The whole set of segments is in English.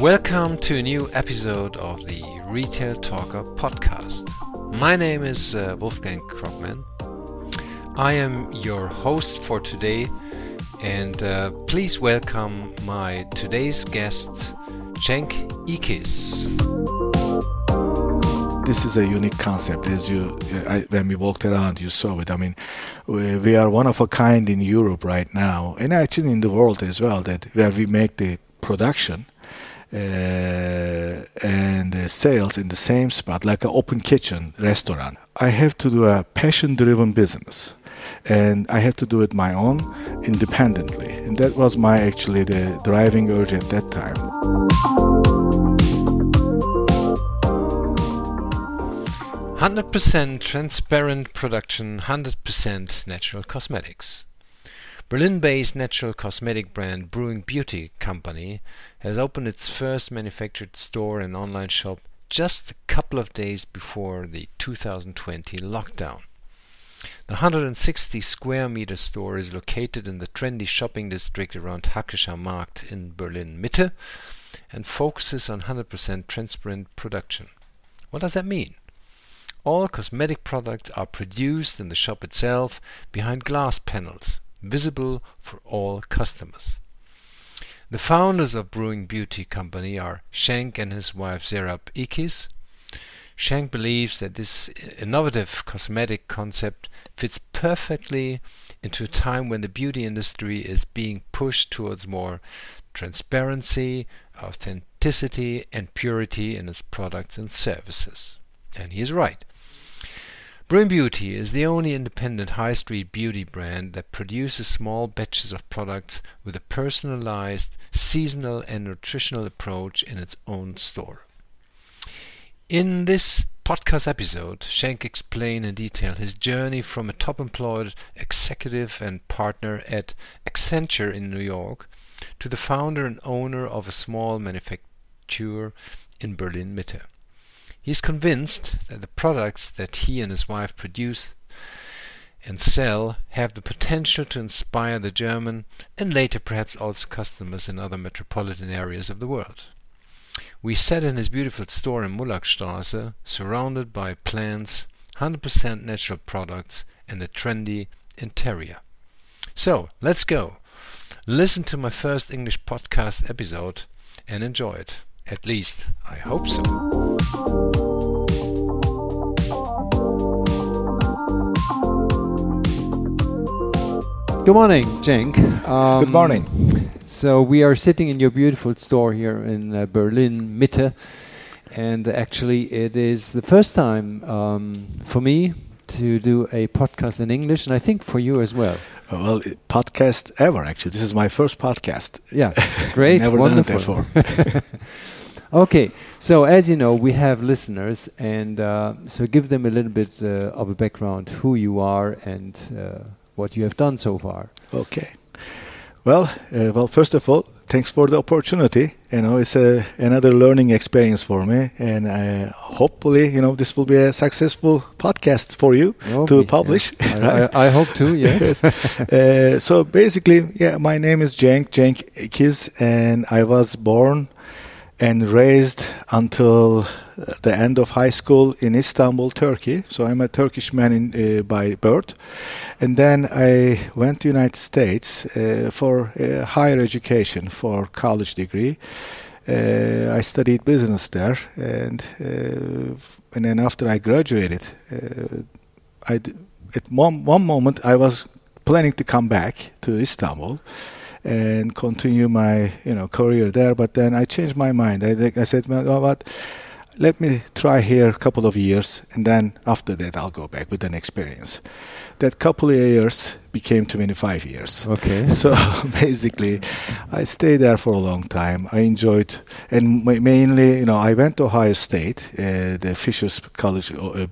Welcome to a new episode of the Retail Talker podcast. My name is uh, Wolfgang Krogman. I am your host for today, and uh, please welcome my today's guest, Cenk Ikiz. This is a unique concept. As you, I, when we walked around, you saw it. I mean, we, we are one of a kind in Europe right now, and actually in the world as well. That where we make the production and uh, sales in the same spot, like an open kitchen restaurant. I have to do a passion-driven business, and I have to do it my own, independently, and that was my actually the driving urge at that time. Hundred percent transparent production, hundred percent natural cosmetics. Berlin-based natural cosmetic brand Brewing Beauty Company has opened its first manufactured store and online shop just a couple of days before the 2020 lockdown. The 160 square meter store is located in the trendy shopping district around Hackescher Markt in Berlin Mitte and focuses on 100% transparent production. What does that mean? All cosmetic products are produced in the shop itself behind glass panels visible for all customers. The founders of Brewing Beauty Company are Cenk and his wife Zerab Ikiz. Cenk believes that this innovative cosmetic concept fits perfectly into a time when the beauty industry is being pushed towards more transparency, authenticity, and purity in its products and services. And he is right. Brewing Beauty is the only independent high street beauty brand that produces small batches of products with a personalized, seasonal and nutritional approach in its own store. In this podcast episode, Cenk explained in detail his journey from a top employed executive and partner at Accenture in New York to the founder and owner of a small manufacturer in Berlin Mitte. He is convinced that the products that he and his wife produce and sell have the potential to inspire the German and later perhaps also customers in other metropolitan areas of the world. We sat in his beautiful store in Mulackstraße, surrounded by plants, 100% natural products, and a trendy interior. So, let's go. Listen to my first English podcast episode and enjoy it. At least, I hope so. Good morning, Cenk. Um, Good morning. So we are sitting in your beautiful store here in uh, Berlin Mitte, and actually it is the first time um, for me to do a podcast in English, and I think for you as well. Well, podcast ever actually. This is my first podcast. Yeah, great, Never wonderful. done it before. okay, so as you know, we have listeners, and uh, so give them a little bit uh, of a background, who you are, and uh, what you have done so far. Okay. Well, uh, well, first of all, thanks for the opportunity. You know, it's a, another learning experience for me, and uh, hopefully, you know, this will be a successful podcast for you oh, to publish. Right? I, I, hope to. Yes. yes. Uh, so basically, yeah, my name is Cenk Cenk Ikiz, and I was born and raised until the end of high school in Istanbul, Turkey. So I'm a Turkish man in, uh, by birth, and then I went to United States uh, for uh, higher education for college degree. Uh, I studied business there, and uh, and then after I graduated, uh, I d- at one one moment I was planning to come back to Istanbul and continue my you know career there. But then I changed my mind. I, I said, well, what? Let me try here a couple of years, and then after that I'll go back with an experience. That couple of years became 25 years. Okay. So basically, I stayed there for a long time. I enjoyed, and mainly, you know, I went to Ohio State, uh, the Fishers College, uh,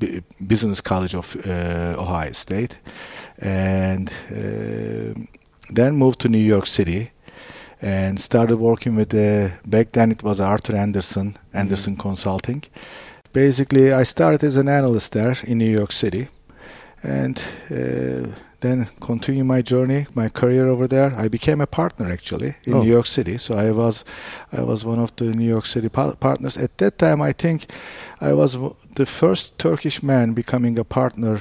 Business College of uh, Ohio State, and uh, then moved to New York City and started working with the back then it was Arthur Andersen, Andersen mm-hmm. Consulting. Basically, I started as an analyst there in New York City, and uh, then continue my journey, my career over there. I became a partner actually in Oh. New York City. So I was, I was one of the New York City pa- partners. At that time, I think I was w- the first Turkish man becoming a partner.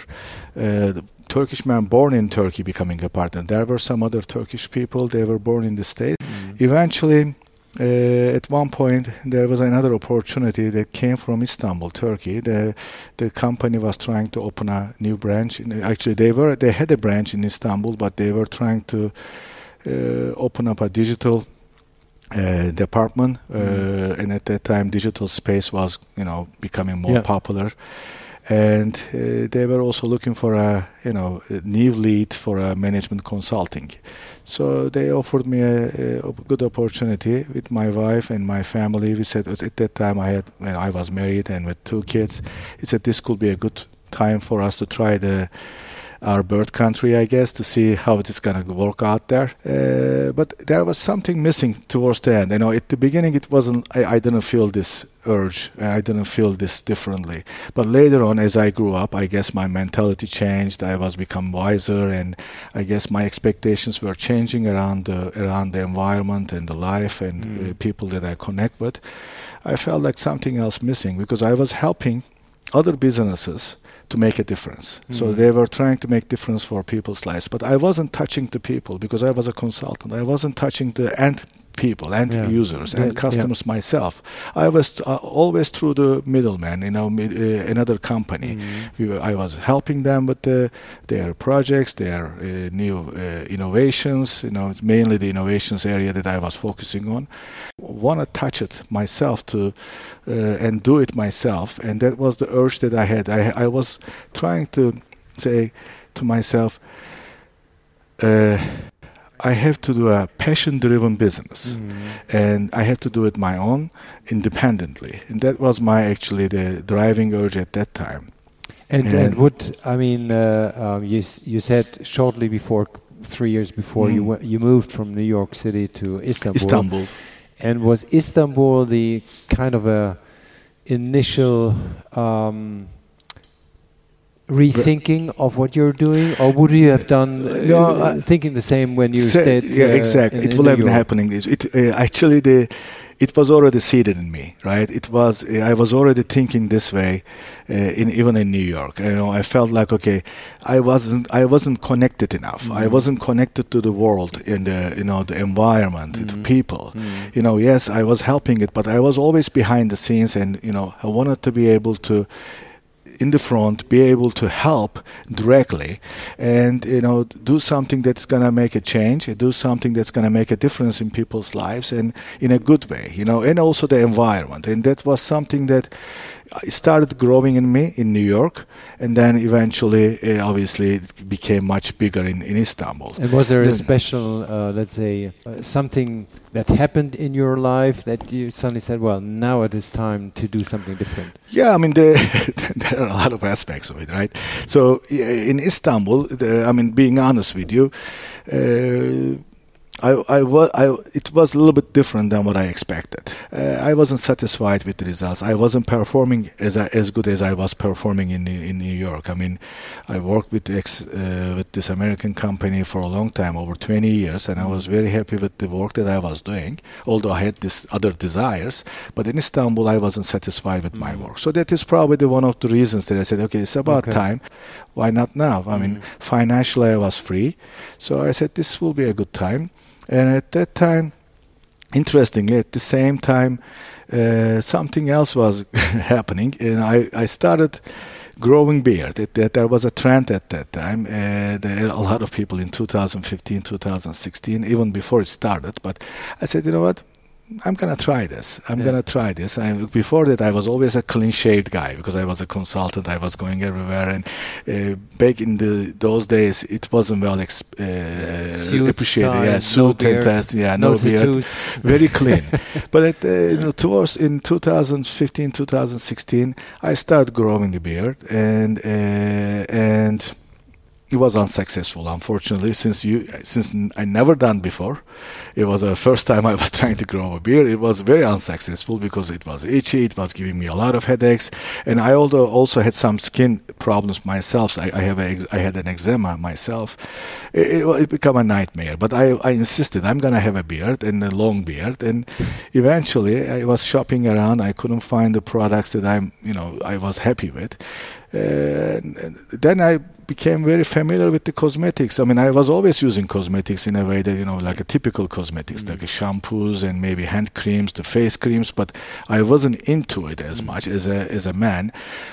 Uh, Turkish man born in Turkey becoming a partner. There were some other Turkish people. They were born in the States. Eventually, uh, at one point, there was another opportunity that came from Istanbul, Turkey. The the company was trying to open a new branch. Actually, they were they had a branch in Istanbul, but they were trying to uh, open up a digital uh, department. Uh, and at that time, digital space was you know becoming more Yeah. popular. And uh, they were also looking for a you know a new lead for a management consulting. So they offered me a, a good opportunity with my wife and my family. We said at that time I had when I was married and with two kids. He said this could be a good time for us to try the our birth country, I guess, to see how it is going to work out there. Uh, but there was something missing towards the end. You know, at the beginning, it wasn't. I, I didn't feel this urge. I didn't feel this differently. But later on, as I grew up, I guess my mentality changed. I was become wiser, and I guess my expectations were changing around the around the environment and the life and Mm. uh, people that I connect with. I felt like something else missing because I was helping other businesses to make a difference. So Mhm. they were trying to make difference for people's lives, but I wasn't touching the people because I was a consultant. I wasn't touching the end people, end Yeah. users, Yeah, and yeah. customers myself. I was uh, always through the middleman, you know, mid, uh, another company. Mhm. We were, I was helping them with the, their projects, their uh, new uh, innovations. You know, mainly the innovations area that I was focusing on. Want to touch it myself to uh, and do it myself, and that was the urge that I had. I I was trying to say to myself. I have to do a passion-driven business Mhm. and I had to do it my own independently and that was my actually the driving urge at that time And, and And- what I mean, uh, um, you you said shortly before, three years before, you Mm. went, you moved from New York City to Istanbul. Istanbul And was Istanbul the kind of a initial um, rethinking of what you're doing, or would you have done uh, No, I- thinking the same when you Sa- stayed? yeah uh, exactly in- it in will have been happening it, it uh, actually the it was already seeded in me right it was uh, I was already thinking this way uh, in even in New York you know I felt like okay I wasn't I wasn't connected enough I Mhm. wasn't connected to the world in the you know the environment to Mhm. people Mm. you know yes i was helping it but i was always behind the scenes and you know i wanted to be able to in the front be able to help directly and you know do something that's going to make a change do something that's going to make a difference in people's lives and in a good way you know and also the environment. And that was something that uh, started growing in me in New York and then eventually uh, obviously it became much bigger in, in Istanbul And was there a special, uh, let's say, uh, something that happened in your life that you suddenly said, "Well, now it is time to do something different"? Yeah, I mean there, there are a lot of aspects of it, right? So in Istanbul, the, I mean, being honest with you, uh, I, I, wa- I, it was a little bit different than what I expected. Uh, I wasn't satisfied with the results. I wasn't performing as I, as good as I was performing in in New York. I mean, I worked with ex, uh, with this American company for a long time, over 20 years, and I was very happy with the work that I was doing. Although I had this other desires, but in Istanbul, I wasn't satisfied with my Mm. work. So that is probably the one of the reasons that I said, okay, it's about Okay. time. Why not now? I mean, Mm. financially, I was free, so I said this will be a good time. And at that time, interestingly, at the same time, uh, something else was happening, and I, I started growing beard. It, there was a trend at that time. Uh, there a lot of people in 2015, 2016, even before it started. But I said, you know what? I'm gonna try this. I'm Yeah. gonna try this. I, before that, I was always a clean-shaved guy because I was a consultant. I was going everywhere, and uh, back in the those days, it wasn't well uh, Suit, appreciated. tie, yeah, no and beard, yeah, no, no, beard, very clean. but at, uh, you know, towards in 2015, 2016, I started growing the beard, and uh, and it was unsuccessful unfortunately since you since i never done before. It was the first time i was trying to grow a beard it was very unsuccessful because it was itchy it was giving me a lot of headaches. And i also also had some skin problems myself. I, I have a, i had an eczema myself. It, it, it became a nightmare. But i i insisted i'm gonna have a beard and a long beard. And eventually i was shopping around. I couldn't find the products that i'm you know i was happy with. Uh, then I became very familiar with the cosmetics. I mean, I was always using cosmetics in a way that, you know, like a typical cosmetics, mm. like shampoos and maybe hand creams, the face creams, but I wasn't into it as mm. much as a, as a man.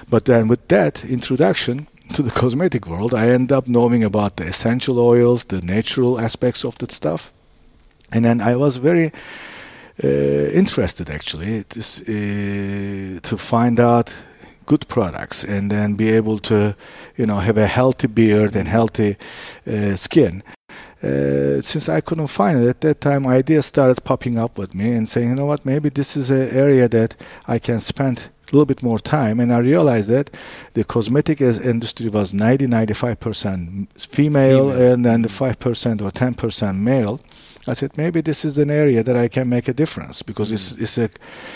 But then with that introduction, to the cosmetic world, I end up knowing about the essential oils, the natural aspects of that stuff. And then I was very uh, interested actually to, uh, to find out good products and then be able to, you know, have a healthy beard and healthy uh, skin. Uh, since I couldn't find it at that time, ideas started popping up with me and saying, you know what, maybe this is an area that I can spend a little bit more time. And I realized that the cosmetic industry was 90 95% female, female. and then the 5% or 10% male. I said maybe this is an area that I can make a difference because mm. it's it's a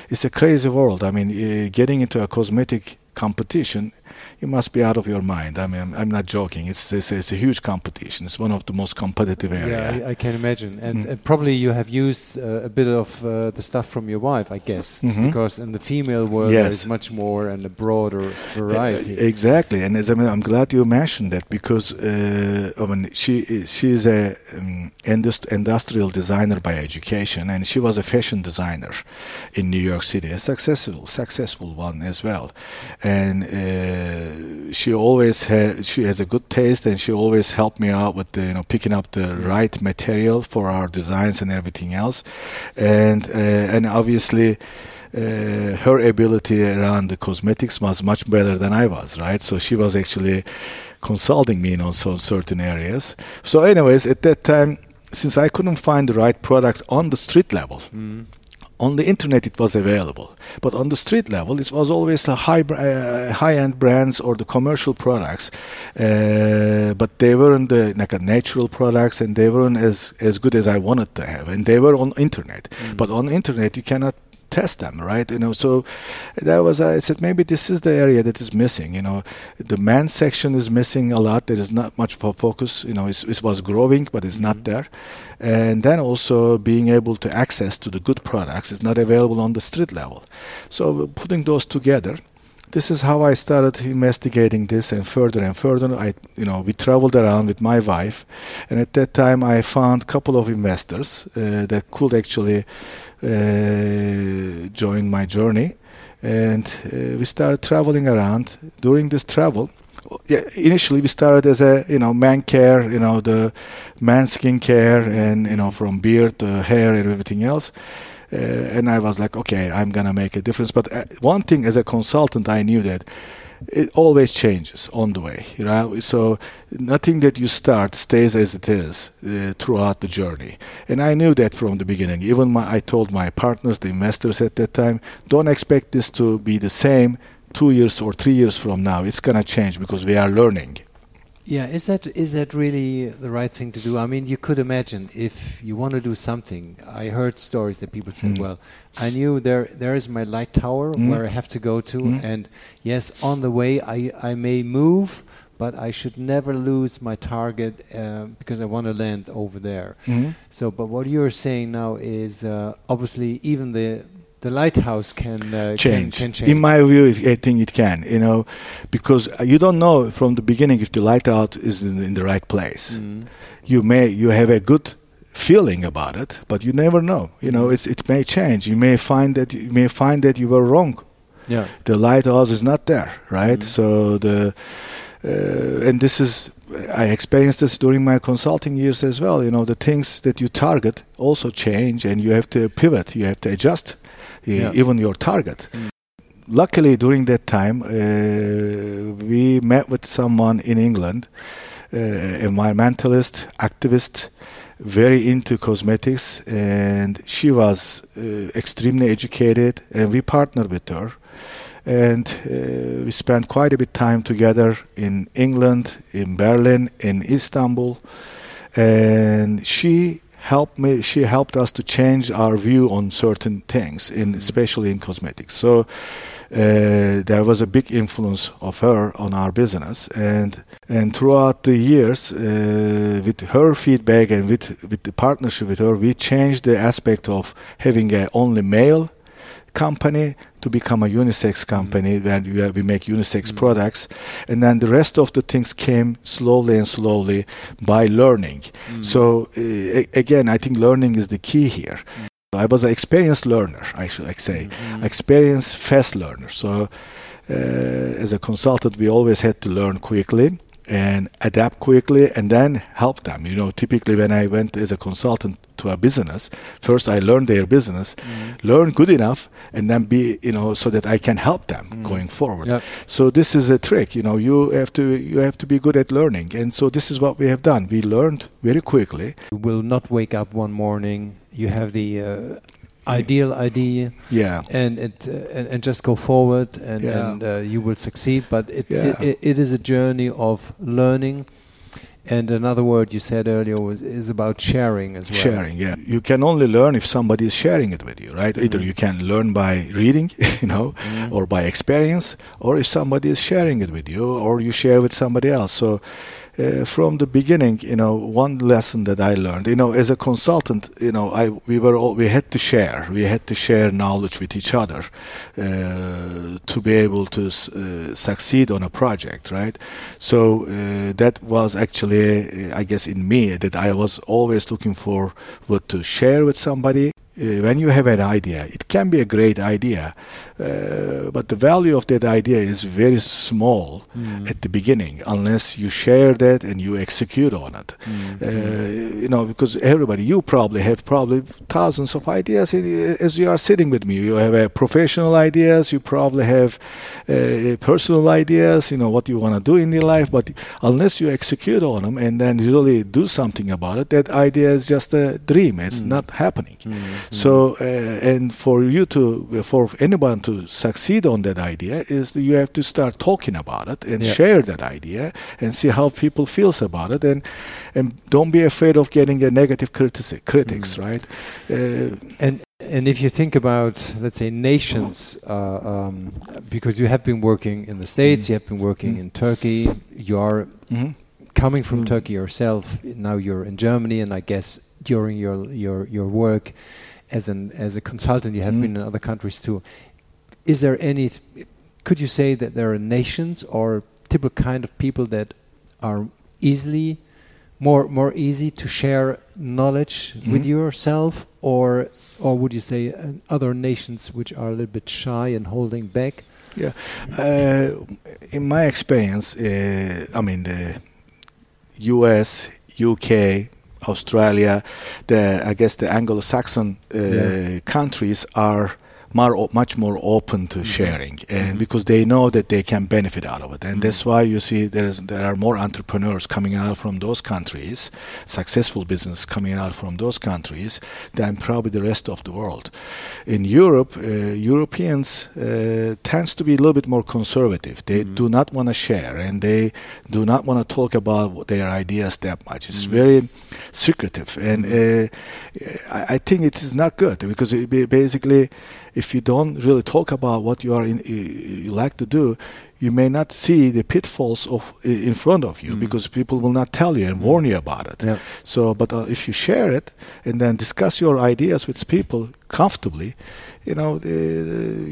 it's a crazy world. I mean, uh, getting into a cosmetic competition you must be out of your mind. I mean, I'm, not joking. It's, it's, it's a huge competition. It's one of the most competitive areas. Yeah, I, I, can imagine. And, mm. and probably you have used uh, a bit of uh, the stuff from your wife, I guess, mm-hmm. because in the female world yes. there's much more and a broader variety. Uh, exactly. And as I mean, I'm glad you mentioned that because uh, I mean, she she's a um, indust- industrial designer by education, and she was a fashion designer in New York City, a successful successful one as well. And uh, she always had she has a good taste and she always helped me out with the you know picking up the right material for our designs and everything else. And uh, and obviously uh, her ability around the cosmetics was much better than I was right? So she was actually consulting me in on certain areas. So anyways at that time since I couldn't find the right products on the street level mm on the internet it was available but on the street level it was always the high uh, high end brands or the commercial products uh, but they weren't the like a natural products and they weren't as as good as I wanted to have and they were on internet mm. but on internet you cannot test them, right? You know, so that was I said maybe this is the area that is missing. You know, the men's section is missing a lot. There is not much for focus. You know, it was growing, but it's not mm-hmm. there. And then also being able to access to the good products is not available on the street level. So putting those together this is how I started investigating this and further and further. I, you know, we traveled around with my wife, and at that time I found a couple of investors uh, that could actually uh, join my journey, and uh, we started traveling around. During this travel, yeah, initially we started as a you know man care, you know the man skin care, and you know from beard to hair and everything else. Uh, and I was like, okay, I'm gonna make a difference. But uh, one thing, as a consultant, I knew that it always changes on the way. You know, so nothing that you start stays as it is uh, throughout the journey. And I knew that from the beginning. Even my, I told my partners, the investors at that time, don't expect this to be the same two years or three years from now. It's gonna change because we are learning. Yeah, is that is that really the right thing to do? I mean, you could imagine if you want to do something. I heard stories that people said, mm. "Well, I knew there there is my light tower mm. where I have to go to, mm. and yes, on the way I I may move, but I should never lose my target uh, because I want to land over there." -hmm. So, but what you're saying now is uh, obviously even the the lighthouse can, uh, change. Can, can, change. In my view, I think it can. You know, because you don't know from the beginning if the lighthouse is in, in the right place. Mm. You may you have a good feeling about it, but you never know. You know, it's, it may change. You may find that you may find that you were wrong. Yeah, the lighthouse is not there, right? Mm. So the uh, and this is I experienced this during my consulting years as well. You know, the things that you target also change, and you have to pivot. You have to adjust yeah. even your target. Mm. Luckily, during that time, uh, we met with someone in England, uh, environmentalist, activist, very into cosmetics, and she was uh, extremely educated, and we partnered with her and uh, we spent quite a bit time together in England, in Berlin, in Istanbul, and she helped me. She helped us to change our view on certain things, in especially in cosmetics. So. Uh, there was a big influence of her on our business and and throughout the years uh, with her feedback and with with the partnership with her we changed the aspect of having a only male company to become a unisex mm. company where we, we make unisex mm. products. And then the rest of the things came slowly and slowly by learning. Mm. So uh, again i think learning is the key here. I was an experienced learner, I should like say, mm-hmm. experienced fast learner. So, uh, as a consultant, we always had to learn quickly and adapt quickly, and then help them. You know, typically when I went as a consultant to a business, first I learned their business, learn good enough, and then be you know so that I can help them going forward. Yep. So this is a trick. You know, you have to you have to be good at learning, and so this is what we have done. We learned very quickly. You will not wake up one morning. You have the uh, ideal idea, Yeah. and it uh, and, and just go forward, and, Yeah. and uh, you will succeed. But it, Yeah. it, it it is a journey of learning. And another word you said earlier was is about sharing as well. sharing yeah you can only learn if somebody is sharing it with you right either you can learn by reading you know or by experience or if somebody is sharing it with you or you share with somebody else so uh, from the beginning, you know, one lesson that I learned, you know, as a consultant, you know, I we were all, we had to share, we had to share knowledge with each other uh, to be able to uh, succeed on a project, right? So uh, that was actually, I guess, in me that I was always looking for what to share with somebody. Uh, when you have an idea, it can be a great idea, uh, but the value of that idea is very small at the beginning unless you share that and you execute on it. Uh, you know, because everybody, you probably have probably thousands of ideas in, as you are sitting with me. You have uh, professional ideas, you probably have uh, personal ideas, you know, what you want to do in your life, but unless you execute on them and then really do something about it, that idea is just a dream. It's not happening. So, uh, and for you to, for anyone to succeed on that idea, is you have to start talking about it and Yeah. share that idea and see how people feels about it, and and don't be afraid of getting a negative critici- critics, right? Uh, And and if you think about, let's say, nations, uh, um, because you have been working in the States, you have been working Mm. in Turkey, you are mhm. coming from Mm. Turkey yourself. Now you're in Germany, and I guess during your your your work as an as a consultant, you have Mm. been in other countries too. Is there any? Could you say that there are nations or typical kind of people that are easily more more easy to share knowledge with Mhm. yourself, or or would you say uh, other nations which are a little bit shy and holding back? Yeah, uh, in my experience, uh, I mean the U.S., U.K., Australia, the I guess the Anglo-Saxon uh, Yeah. countries are more, much more open to sharing, and Mhm. because they know that they can benefit out of it, and Mhm. that's why you see there is there are more entrepreneurs coming out from those countries, successful business coming out from those countries than probably the rest of the world. In Europe, uh, Europeans uh, tends to be a little bit more conservative. They Mhm. do not want to share, and they do not want to talk about their ideas that much. It's Mhm. very secretive, and uh, I, I think it is not good because it ba- basically, if you don't really talk about what you are in, you like to do, you may not see the pitfalls of in front of you Mm. because people will not tell you and warn you about it. Yeah. So, but uh, if you share it and then discuss your ideas with people comfortably, you know, uh,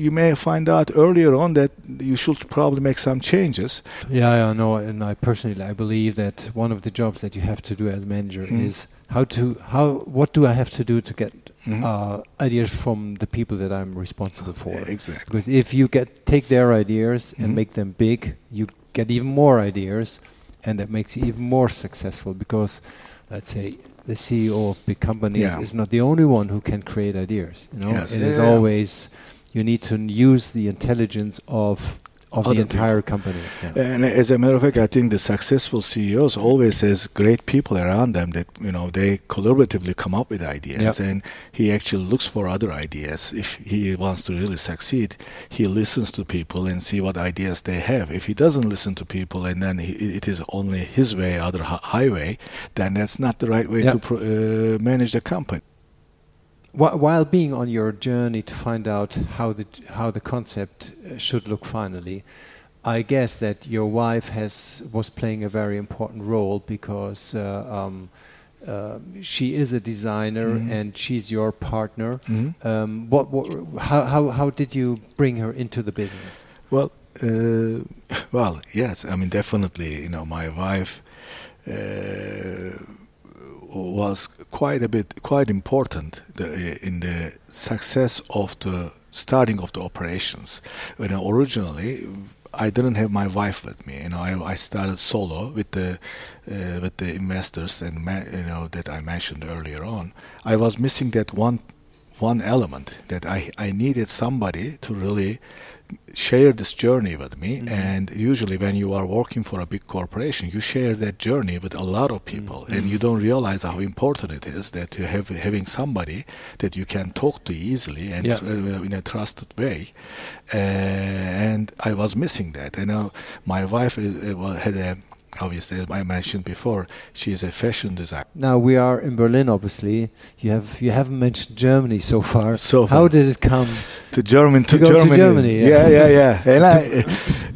you may find out earlier on that you should probably make some changes. Yeah, yeah, no, and I personally I believe that one of the jobs that you have to do as a manager Mm. is how to how what do I have to do to get Mhm. uh, ideas from the people that I'm responsible for. Exactly. Because if you get take their ideas and Mhm. make them big, you get even more ideas, and that makes you even more successful. Because let's say the CEO of big companies Yeah. is not the only one who can create ideas. You know, Yes. it is Yeah. always you need to use the intelligence of of other the entire people. company. Yeah. And as a matter of fact, I think the successful CEOs always has great people around them that you know they collaboratively come up with ideas, Yep. and he actually looks for other ideas. If he wants to really succeed, he listens to people and see what ideas they have. If he doesn't listen to people and then he, it is only his way, other highway, then that's not the right way Yep. to pro, uh, manage the company. Wh- While being on your journey to find out how the how the concept uh, should look finally, I guess that your wife has was playing a very important role because uh, um, uh, she is a designer Mhm. and she's your partner. Mhm. Um, what, what how, how how did you bring her into the business? Well, uh, well, yes. I mean, definitely. You know, my wife uh, was quite a bit, quite important in the success of the starting of the operations. Know, originally. I didn't have my wife with me. You know, I, I started solo with the uh, with the investors and you know that I mentioned earlier on. I was missing that one one element that I, I needed somebody to really share this journey with me. Mhm. and usually when you are working for a big corporation you share that journey with a lot of people. And you don't realize how important it is that you have having somebody that you can talk to easily and Yeah. tr- uh, in a trusted way. Uh, and I was missing that. And now my wife is, uh, had a obviously as I mentioned before she is a fashion designer Now we are in Berlin. Obviously, you have you haven't mentioned Germany so far. So how far. did it come? to German to, To go to Germany. Germany, yeah, yeah. yeah, yeah. And I,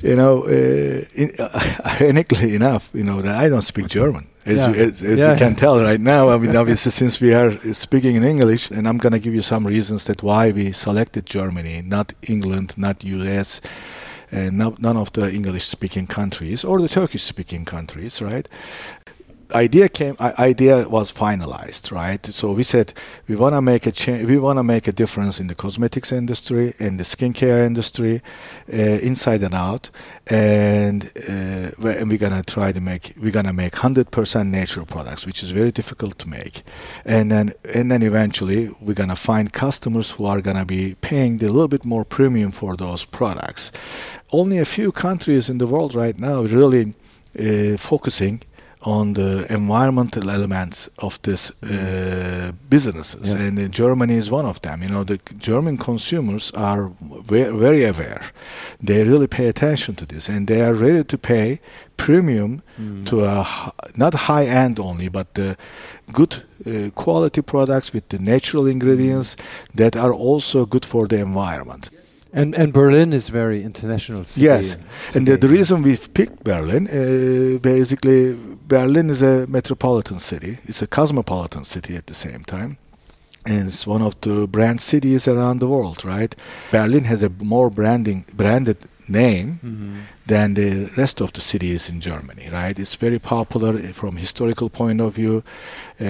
you know, uh, in, ironically enough, you know, that I don't speak German. As, Yeah. you, as, as Yeah, you can tell right now, I mean, obviously, since we are speaking in English, and I'm going to give you some reasons that why we selected Germany, not England, not US, Uh, and not, none of the English-speaking countries or the Turkish-speaking countries, right? Idea came idea was finalized right? So we said we want to make a change we want to make a difference in the cosmetics industry in the skincare industry uh, inside and out. And uh, we're gonna try to make we're gonna make 100% natural products which is very difficult to make. And then and then eventually we're gonna find customers who are gonna be paying a little bit more premium for those products. Only a few countries in the world right now really uh, focusing on the environmental elements of this uh, businesses, Yeah. and uh, Germany is one of them. You know, the German consumers are ve- very aware; they really pay attention to this, and they are ready to pay premium Mm. to a not high end only, but the good uh, quality products with the natural ingredients that are also good for the environment. And and Berlin is very international. City Yes, and the, the reason we picked Berlin, uh, basically, Berlin is a metropolitan city. It's a cosmopolitan city at the same time. And it's one of the brand cities around the world, right? Berlin has a more branding branded name Mhm. than the rest of the cities in Germany, right? It's very popular from historical point of view, uh,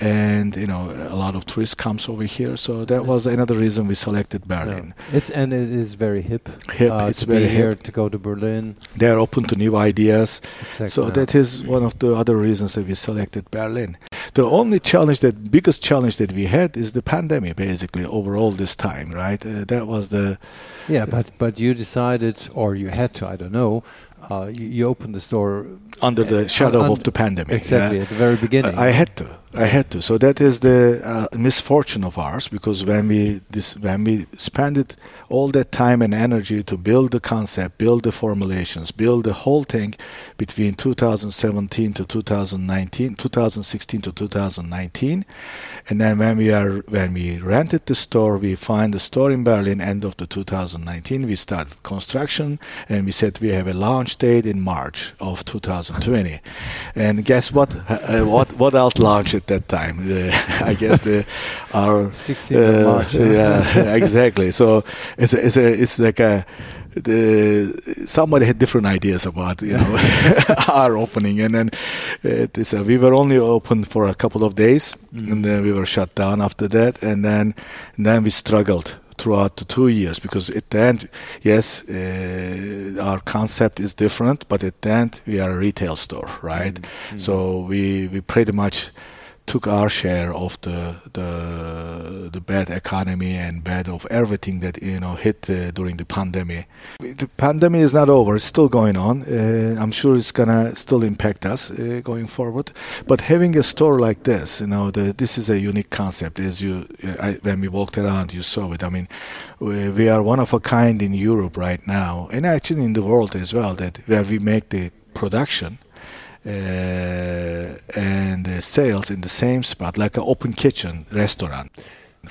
and you know a lot of tourists comes over here. So that was another reason we selected Berlin. Yeah. It's and it is very hip. Hip, uh, it's very here hip. to go to Berlin. They are open to new ideas. Exactly. So that is one of the other reasons that we selected Berlin. The only challenge, that biggest challenge that we had is the pandemic, basically overall this time, right? Uh, that was the yeah, but but you decided, or you had to, I don't know. Uh, you, you opened the store under the Uh, shadow un- of the pandemic. exactly yeah. at the very beginning. I had to. I had to. So that is the uh, misfortune of ours because when we this when we spend it all that time and energy to build the concept, build the formulations, build the whole thing between 2017 to 2019, 2016 to 2019, and then when we are when we rented the store, we find the store in Berlin end of the 2019. We started construction and we said we have a launch date in March of 2020. And guess what? Uh, what what else launched at that time? The, I guess the our 16th of March, yeah, exactly. So it's a, it's a, it's like a the somebody had different ideas about you know our opening, and then uh, this, uh, we were only open for a couple of days, Mm. and then we were shut down after that, and then and then we struggled throughout the two years because at the end, yes, uh, our concept is different, but at the end we are a retail store, right? Mm. So we we pretty much took our share of the the the bad economy and bad of everything that you know hit uh, during the pandemic. The pandemic is not over; it's still going on. Uh, I'm sure it's gonna still impact us uh, going forward. But having a store like this, you know, the, this is a unique concept. As you, I, when we walked around, you saw it. I mean, we, we are one of a kind in Europe right now, and actually in the world as well. That where we make the production and uh, sales in the same spot, like an open kitchen restaurant,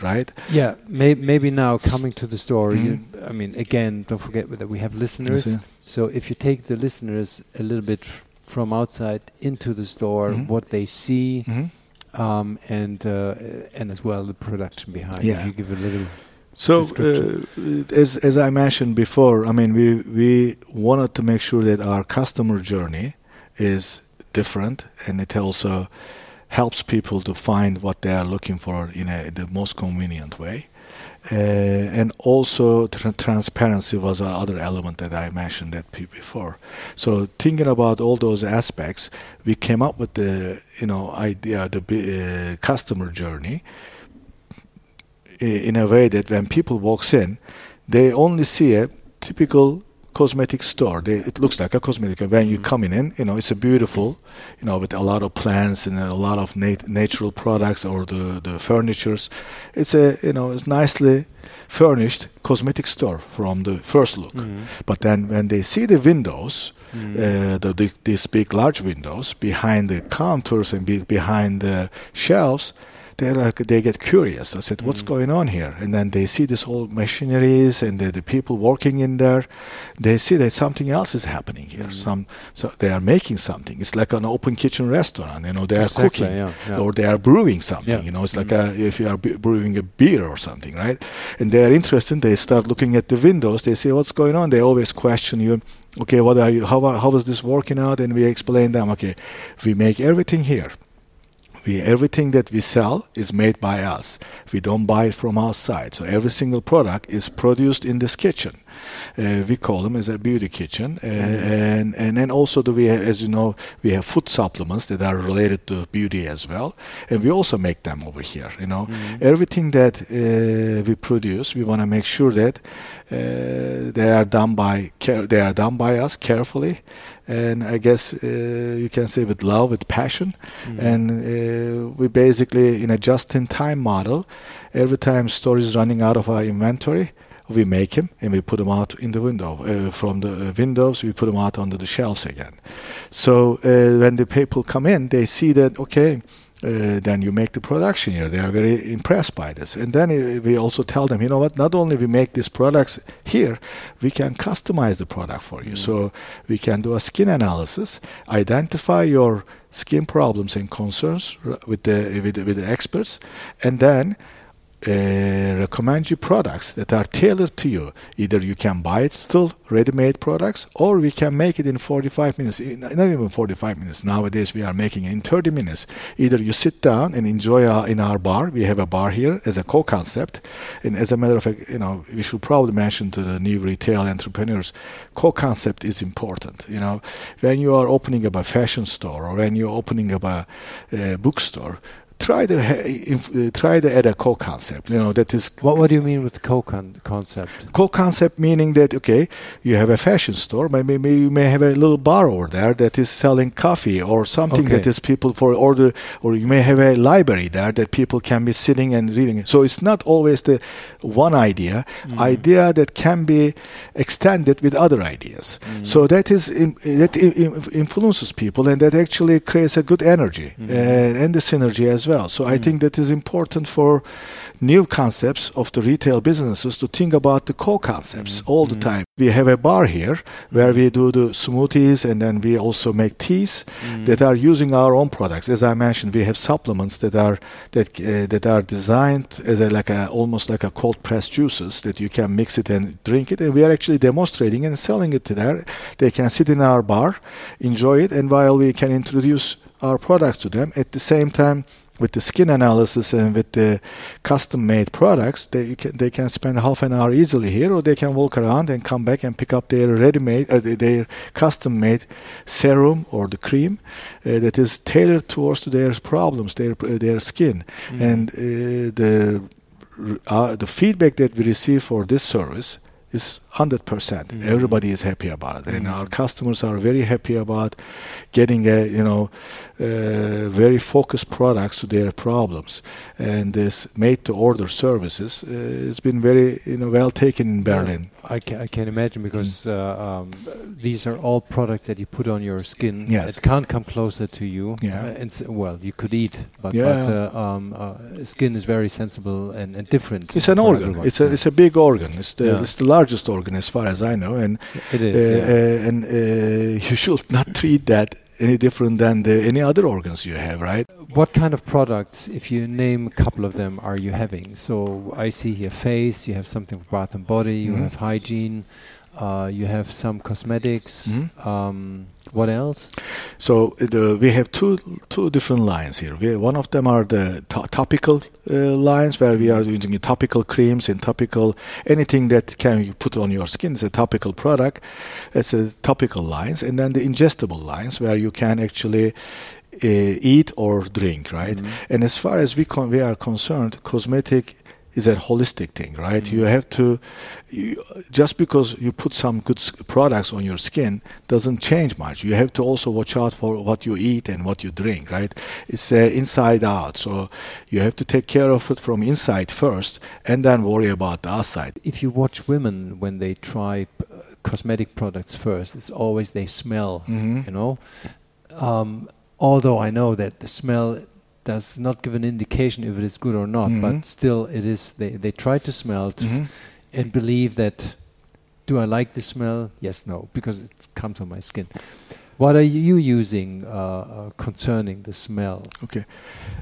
right? Yeah, may, maybe now coming to the store. Mm-hmm. You, I mean, again, don't forget that we have listeners. So if you take the listeners a little bit from outside into the store, mm-hmm. what they see, mm-hmm. um, and uh, and as well the production behind. Yeah. You give a little. So, uh, as as I mentioned before, I mean, we we wanted to make sure that our customer journey is different, and it also helps people to find what they are looking for in a, the most convenient way. Uh, and also tra- transparency was another element that I mentioned that before. So thinking about all those aspects, we came up with the you know idea the uh, customer journey in a way that when people walks in, they only see a typical cosmetic store. They, it looks like a cosmetic. When mm-hmm. you come in, you know, it's a beautiful, you know, with a lot of plants and a lot of nat- natural products or the the furnitures. It's a you know, it's nicely furnished cosmetic store from the first look. Mm-hmm. But then when they see the windows, mm. uh, the, the, these big large windows behind the counters and be, behind the shelves, they like they get curious. I said, "What's mm. going on here?" And then they see this whole machineries and the, the, people working in there. They see that something else is happening here. Mm. Some so they are making something. It's like an open kitchen restaurant. You know, they are exactly, cooking yeah, yeah. or they are brewing something. Yeah. You know, it's mm. like a, if you are brewing a beer or something, right? And they are interested. They start looking at the windows. They see what's going on. They always question you okay what are you how, how is this working out and we explain them okay we make everything here we everything that we sell is made by us. We don't buy it from outside. So every single product is produced in this kitchen. Uh, we call them as a beauty kitchen, uh, and and then also do we, have, as you know, we have food supplements that are related to beauty as well, and we also make them over here. You know, mm-hmm. everything that uh, we produce, we want to make sure that uh, they are done by care, they are done by us carefully, and I guess uh, you can say with love, with passion, mm-hmm. and uh, we basically in a just-in-time model. Every time store is running out of our inventory, we make them and we put them out in the window. Uh, from the uh, windows, we put them out onto the shelves again. So uh, when the people come in, they see that okay. Uh, then you make the production here. They are very impressed by this. And then uh, we also tell them, you know what? Not only we make these products here, we can customize the product for you. Mm. So we can do a skin analysis, identify your skin problems and concerns with the with, with the experts, and then uh, recommend you products that are tailored to you. Either you can buy it still ready-made products, or we can make it in 45 minutes. Not even 45 minutes. Nowadays we are making it in 30 minutes. Either you sit down and enjoy our, in our bar. We have a bar here as a co-concept, and as a matter of fact, you know, we should probably mention to the new retail entrepreneurs, co-concept is important. You know, when you are opening up a fashion store or when you're opening up a, a bookstore try to uh, try to add a co-concept. You know that is. What What do you mean with co-concept? Co-concept meaning that okay, you have a fashion store, maybe, maybe you may have a little bar over there that is selling coffee or something okay. that is people for order, or you may have a library there that people can be sitting and reading. So it's not always the one idea, mm. idea that can be extended with other ideas. Mm. So that is that influences people, and that actually creates a good energy mm. uh, and the synergy as well. So mm. I think that is important for new concepts of the retail businesses to think about the core concepts mm. all the mm. time. We have a bar here where we do the smoothies and then we also make teas mm. that are using our own products. As I mentioned, we have supplements that are that uh, that are designed as a, like a almost like a cold pressed juices that you can mix it and drink it. And we are actually demonstrating and selling it to there. They can sit in our bar, enjoy it, and while we can introduce our products to them, at the same time with the skin analysis and with the custom-made products, they can they can spend half an hour easily here, or they can walk around and come back and pick up their ready-made, uh, their custom-made serum or the cream uh, that is tailored towards their problems, their their skin, Mm. and uh, the uh, the feedback that we receive for this service is 100%. percent Mhm. Everybody is happy about it, and Mhm. our customers are very happy about getting a you know uh, very focused products to their problems. And this made-to-order services uh, has been very you know well taken in Berlin. I can, I can imagine because uh, um, these are all products that you put on your skin. Yes. It can't come closer to you. Yeah. Uh, and well, you could eat, but, Yeah. but uh, um, uh, skin is very sensible and, and different. It's an organ. everyone. It's a it's a big organ. It's the Yeah. it's the largest organ as far as I know, and it uh, yeah. uh, and uh, you should not treat that any different than the, any other organs you have, right? What kind of products, if you name a couple of them, are you having? So I see here face, you have something for bath and body, you Mhm. have hygiene, uh, you have some cosmetics. Mhm. Um, what else? So uh, the, we have two two different lines here. We, one of them are the to- topical uh, lines where we are using topical creams and topical anything that can you put on your skin is a topical product. It's a topical lines, and then the ingestible lines where you can actually. Uh, eat or drink, right? Mhm. And as far as we con- we are concerned, cosmetic is a holistic thing, right? You have to you, just because you put some good products on your skin doesn't change much. You have to also watch out for what you eat and what you drink, right? It's uh, inside out, so you have to take care of it from inside first, and then worry about the outside. If you watch women when they try uh, cosmetic products first, it's always they smell, Mhm. you know. Um, although I know that the smell does not give an indication if it is good or not, Mhm. but still it is. They they try to smell to Mhm. and believe that do I like the smell? Yes, no, because it comes on my skin. What are you using uh, uh, concerning the smell? Okay.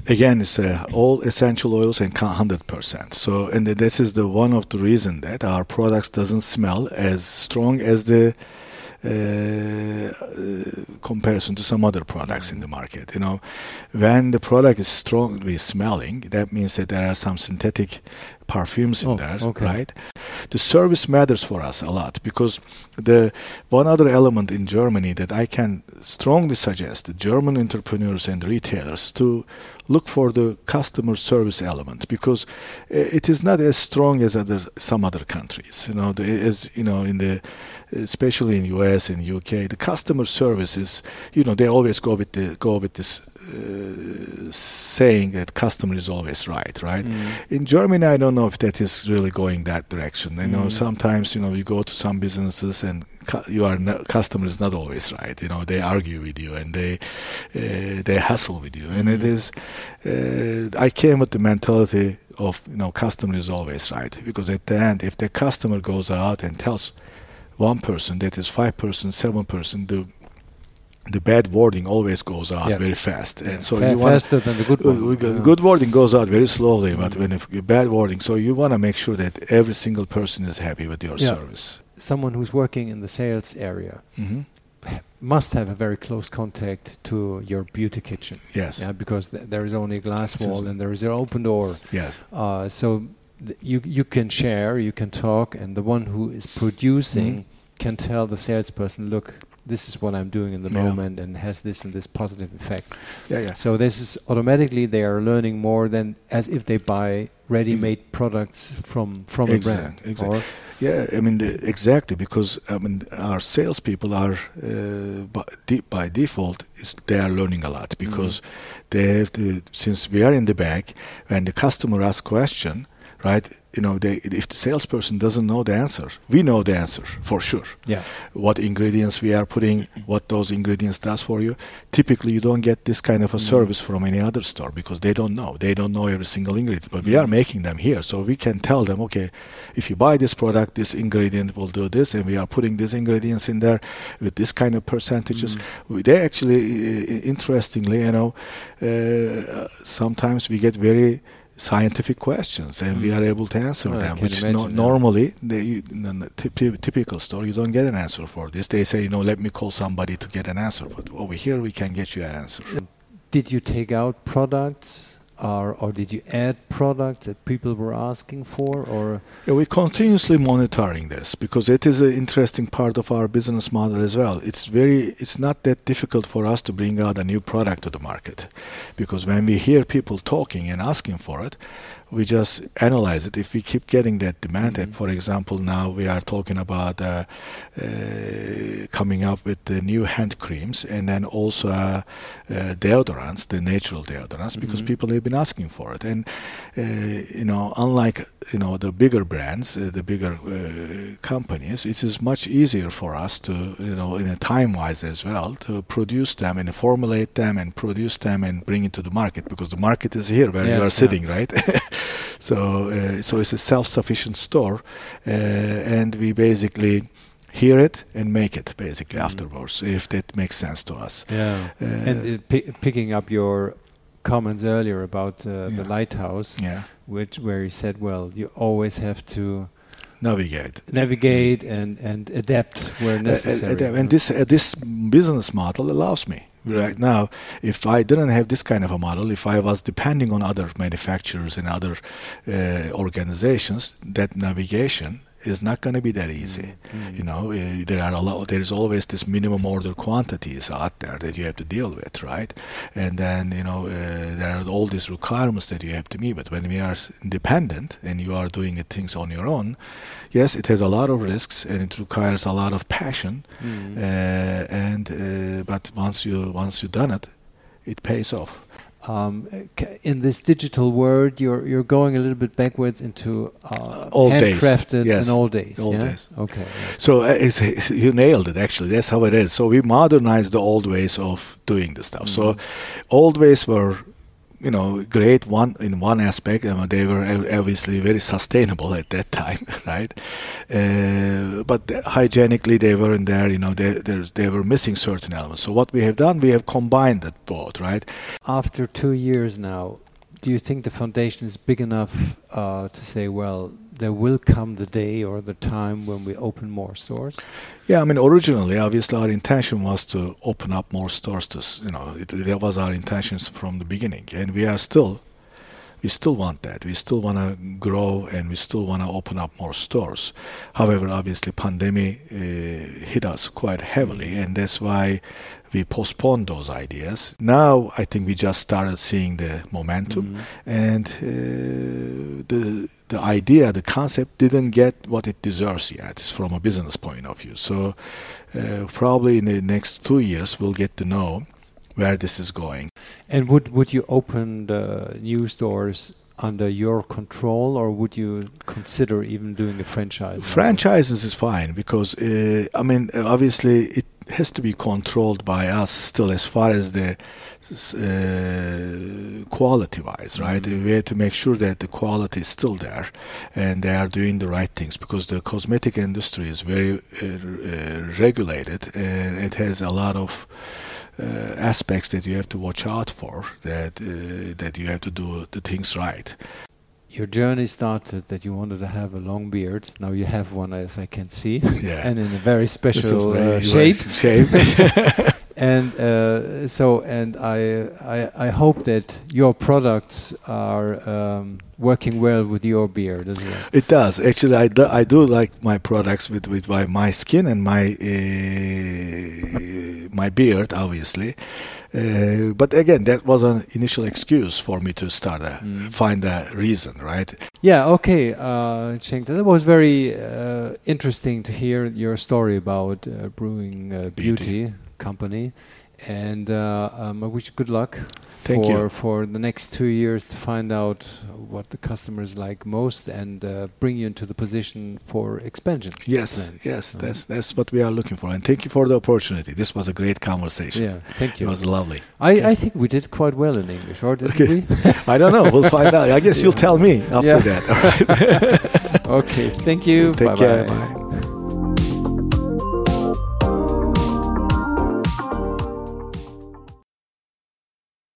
Again, it's uh, all essential oils and hundred percent. So, and this is the one of the reason that our products doesn't smell as strong as the Uh, comparison to some other products in the market. You know, when the product is strongly smelling, that means that there are some synthetic perfumes in Oh, there, okay. right? The service matters for us a lot because the one other element in Germany that I can strongly suggest the German entrepreneurs and retailers to look for the customer service element because uh, it is not as strong as other some other countries. You know, the, as you know, in the especially in US and UK, the customer service is you know they always go with the go with this. Uh, saying that customer is always right, right? In Germany, I don't know if that is really going that direction. I know Mm. sometimes, you know, you go to some businesses and cu- you are no, customer is not always right. You know, they argue with you and they uh, they hassle with you, and it Mm. is. Uh, I came with the mentality of you know, customer is always right because at the end, if the customer goes out and tells one person that is five person, seven person, the the bad wording always goes out Yeah. very fast, and so Fa- you want faster than the good uh, Good wording goes out very slowly, but Mm. when if bad wording, so you want to make sure that every single person is happy with your Yeah. service. Someone who's working in the sales area hmm must have a very close contact to your beauty kitchen. Yes, Yeah, because th- there is only a glass wall and there is an open door. yes, Uh, so th- you you can share, you can talk, and the one who is producing Mhm. can tell the salesperson, "Look, this is what I'm doing in the Yeah. moment, and has this and this positive effect." yeah, yeah. So this is automatically they are learning more than as if they buy ready-made products from from a brand. Exactly. Or- Yeah, I mean the, exactly because I mean our salespeople are uh, by, de- by default is they are learning a lot because they have to since we are in the back when the customer asks question, right? You know, they, if the salesperson doesn't know the answer, we know the answer for sure. yeah. What ingredients we are putting, what those ingredients does for you. Typically, you don't get this kind of a mm. service from any other store because they don't know. They don't know every single ingredient. But we mm. are making them here, so we can tell them, okay, if you buy this product, this ingredient will do this, and we are putting these ingredients in there with this kind of percentages. Mm. We- They actually, interestingly, you know, uh, sometimes we get very scientific questions and we Mm. are able to answer Well, them can which no, imagine, yeah. normally they, you- in a typ- typical store you don't get an answer for this they say you know let me call somebody to get an answer but over here we can get you an answer Did you take out products or, or did you add products that people were asking for, or Yeah, we're continuously monitoring this because it is an interesting part of our business model as well. It's very, it's not that difficult for us to bring out a new product to the market, because when we hear people talking and asking for it, we just analyze it. If we keep getting that demand, and for example, now we are talking about uh, uh, coming up with the new hand creams and then also uh, uh, deodorants, the natural deodorants, because Mhm. people have been asking for it. And uh, you know, unlike you know the bigger brands, uh, the bigger uh, companies, it is much easier for us to you know in a time wise as well to produce them and formulate them and produce them and bring it to the market because the market is here where Yeah, you are yeah. sitting, right? so uh, so it's a self-sufficient store, uh, and we basically hear it and make it basically Mhm. afterwards if that makes sense to us. yeah, Uh, and uh, pi- picking up your comments earlier about uh, the lighthouse, yeah, which where he said, well, you always have to navigate. navigate and and adapt where Uh, necessary. uh, uh, and this uh, this business model allows me right now. If I didn't have this kind of a model, if I was depending on other manufacturers and other uh, organizations, that navigation is not going to be that easy. Mm. You know, uh, there are a lot. There is always this minimum order quantities out there that you have to deal with, right? And then you know uh, there are all these requirements that you have to meet. But when we are independent and you are doing things on your own, yes, it has a lot of risks and it requires a lot of passion. Mm. Uh, and uh, but once you once you've done it, it pays off. Um, in this digital world, you're you're going a little bit backwards into uh, Old days, handcrafted yes. in old days. Old yeah? days. Okay. So uh, it's, you nailed it. Actually, that's how it is. So we modernized the old ways of doing the stuff. So Mhm. old ways were, you know, great one in one aspect. and they were obviously very sustainable at that time, right? Uh, but hygienically, they weren't there. You know, they they were missing certain elements. So what we have done, we have combined that both, right? After two years now, do you think the foundation is big enough uh, to say, well, there will come the day or the time when we open more stores? Yeah, I mean, originally, obviously, our intention was to open up more stores. To you know, it, that was our intentions from the beginning, and we are still, we still want that. We still want to grow, and we still want to open up more stores. However, obviously, pandemic uh, hit us quite heavily, and that's why we postponed those ideas. Now, I think we just started seeing the momentum Mhm. and uh, the the idea, the concept didn't get what it deserves yet from a business point of view. So uh, probably in the next two years we'll get to know where this is going. And would would you open the new stores under your control, or would you consider even doing a franchise? Franchises is fine because uh, I mean obviously it has to be controlled by us still as far as the uh, quality wise, right? Mhm. We have to make sure that the quality is still there and they are doing the right things because the cosmetic industry is very uh, uh, regulated and it has a lot of aspects that you have to watch out for that uh, that you have to do the things right. Your journey started that you wanted to have a long beard. Now you have one, as I can see, Yeah. and in a very special uh, shape. shape. And uh, so, and I, I, I hope that your products are um, working well with your beard as well. It does actually. I do, I do like my products with with my, my skin and my uh, my beard, obviously. Uh, but again, that was an initial excuse for me to start a Mm. find a reason, right? Yeah, okay, uh, Cenk, that was very uh, interesting to hear your story about uh, Brewing uh, Beauty. Beauty. Company. And uh, um, I wish you good luck Thank for, you. for the next two years to find out what the customers like most and uh, bring you into the position for expansion. Yes, plans. yes, Uh, that's that's what we are looking for. And thank you for the opportunity. This was a great conversation. Yeah, thank you. It was lovely. I, I think we did quite well in English, or didn't Okay. we? I don't know. We'll find out. I guess you'll tell me after Yeah. that. All right. okay, thank you. Take Bye care. bye. Bye.